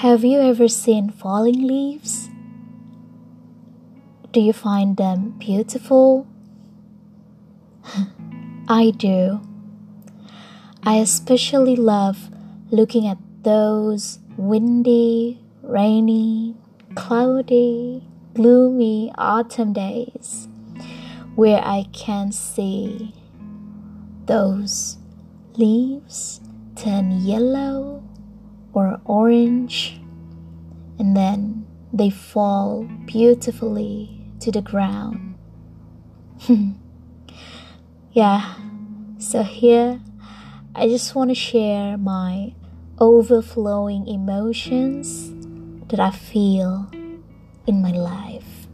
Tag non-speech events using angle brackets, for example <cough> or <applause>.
Have you ever seen falling leaves? Do you find them beautiful? <laughs> I do. I especially love looking at those windy, rainy, cloudy, gloomy autumn days where I can see those leaves turn yellow or orange, and then they fall beautifully to the ground. <laughs> yeah, so here I just want to share my overflowing emotions that I feel in my life.